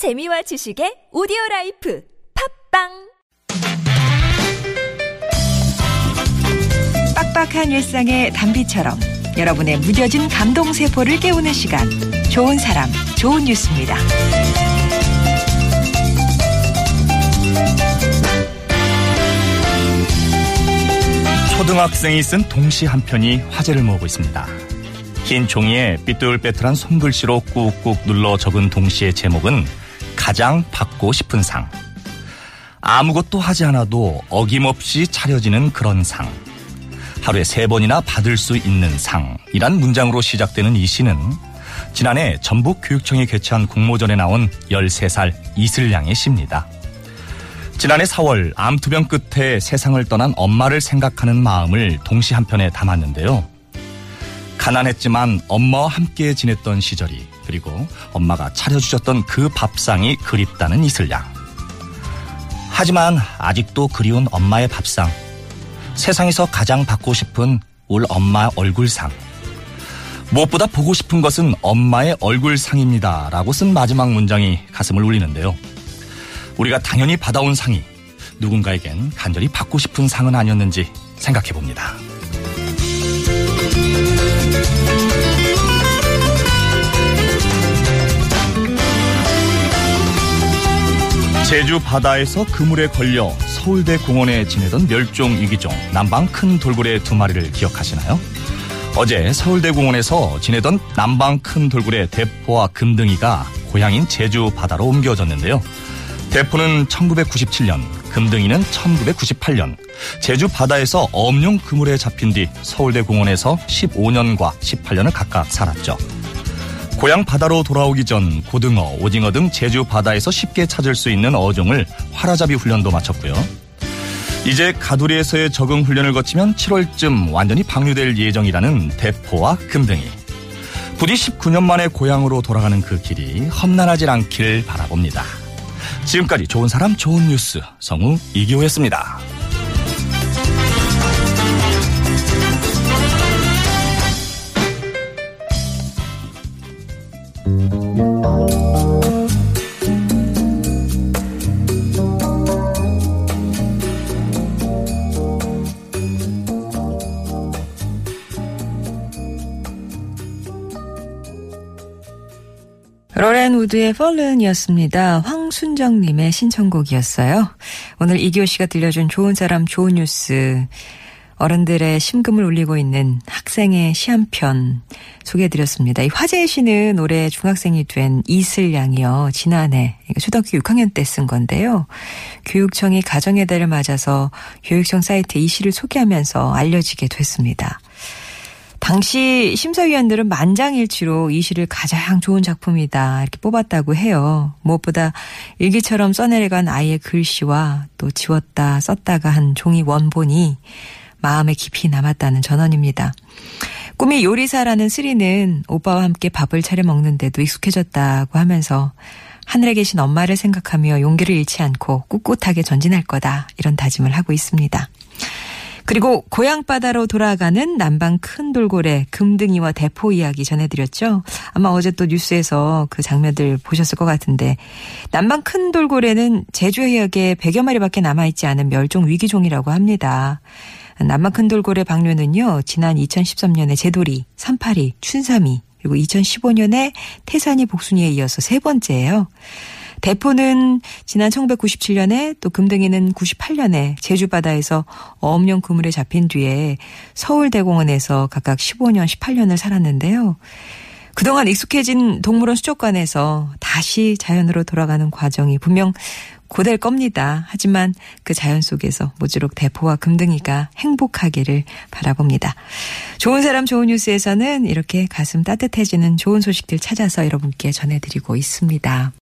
재미와 지식의 오디오 라이프 팟빵 빡빡한 일상의 단비처럼 여러분의 무뎌진 감동 세포를 깨우는 시간 좋은 사람 좋은 뉴스입니다. 초등학생이 쓴 동시 한 편이 화제를 모으고 있습니다. 흰 종이에 삐뚤빼뚤한 손글씨로 꾹꾹 눌러 적은 동시의 제목은 가장 받고 싶은 상. 아무것도 하지 않아도 어김없이 차려지는 그런 상. 하루에 세 번이나 받을 수 있는 상이란 문장으로 시작되는 이 시는 지난해 전북 교육청이 개최한 공모전에 나온 13살 이슬양의 시입니다. 지난해 4월 암투병 끝에 세상을 떠난 엄마를 생각하는 마음을 동시 한편에 담았는데요. 가난했지만 엄마와 함께 지냈던 시절이 그리고 엄마가 차려주셨던 그 밥상이 그립다는 이슬양. 하지만 아직도 그리운 엄마의 밥상. 세상에서 가장 받고 싶은 울 엄마 얼굴상. 무엇보다 보고 싶은 것은 엄마의 얼굴상입니다. 라고 쓴 마지막 문장이 가슴을 울리는데요. 우리가 당연히 받아온 상이 누군가에겐 간절히 받고 싶은 상은 아니었는지 생각해 봅니다. 제주 바다에서 그물에 걸려 서울대 공원에 지내던 멸종 위기종 남방 큰 돌고래 두 마리를 기억하시나요? 어제 서울대 공원에서 지내던 남방 큰 돌고래 대포와 금등이가 고향인 제주 바다로 옮겨졌는데요. 대포는 1997년, 금등이는 1998년 제주 바다에서 엄룡 그물에 잡힌 뒤 서울대 공원에서 15년과 18년을 각각 살았죠. 고향 바다로 돌아오기 전 고등어, 오징어 등 제주 바다에서 쉽게 찾을 수 있는 어종을 활아잡이 훈련도 마쳤고요. 이제 가두리에서의 적응 훈련을 거치면 7월쯤 완전히 방류될 예정이라는 대포와 금등이. 부디 19년 만에 고향으로 돌아가는 그 길이 험난하질 않길 바라봅니다. 지금까지 좋은 사람 좋은 뉴스 성우 이기호였습니다. 로렌 우드의 펄른이었습니다. 황순정님의 신청곡이었어요. 오늘 이기호 씨가 들려준 좋은 사람 좋은 뉴스 어른들의 심금을 울리고 있는 학생의 시 한 편 소개해드렸습니다. 이 화제의 시는 올해 중학생이 된 이슬 양이요. 지난해 초등학교 6학년 때 쓴 건데요. 교육청이 가정의 달을 맞아서 교육청 사이트에 이 시를 소개하면서 알려지게 됐습니다. 당시 심사위원들은 만장일치로 이 시를 가장 좋은 작품이다 이렇게 뽑았다고 해요. 무엇보다 일기처럼 써내려간 아이의 글씨와 또 지웠다 썼다가 한 종이 원본이 마음에 깊이 남았다는 전언입니다. 꿈이 요리사라는 쓰리는 오빠와 함께 밥을 차려 먹는데도 익숙해졌다고 하면서 하늘에 계신 엄마를 생각하며 용기를 잃지 않고 꿋꿋하게 전진할 거다 이런 다짐을 하고 있습니다. 그리고 고향 바다로 돌아가는 남방 큰 돌고래 금등이와 대포 이야기 전해드렸죠. 아마 어제 또 뉴스에서 그 장면들 보셨을 것 같은데 남방 큰 돌고래는 제주 해역에 100여 마리밖에 남아있지 않은 멸종 위기종이라고 합니다. 남방 큰 돌고래 방류는요. 지난 2013년에 제돌이, 삼파리, 춘삼이 그리고 2015년에 태산이 복순이에 이어서 세 번째예요. 대포는 지난 1997년에 또 금등이는 98년에 제주 바다에서 어업용 그물에 잡힌 뒤에 서울대공원에서 각각 15년, 18년을 살았는데요. 그동안 익숙해진 동물원 수족관에서 다시 자연으로 돌아가는 과정이 분명 고될 겁니다. 하지만 그 자연 속에서 모쪼록 대포와 금등이가 행복하기를 바라봅니다. 좋은 사람 좋은 뉴스에서는 이렇게 가슴 따뜻해지는 좋은 소식들 찾아서 여러분께 전해드리고 있습니다.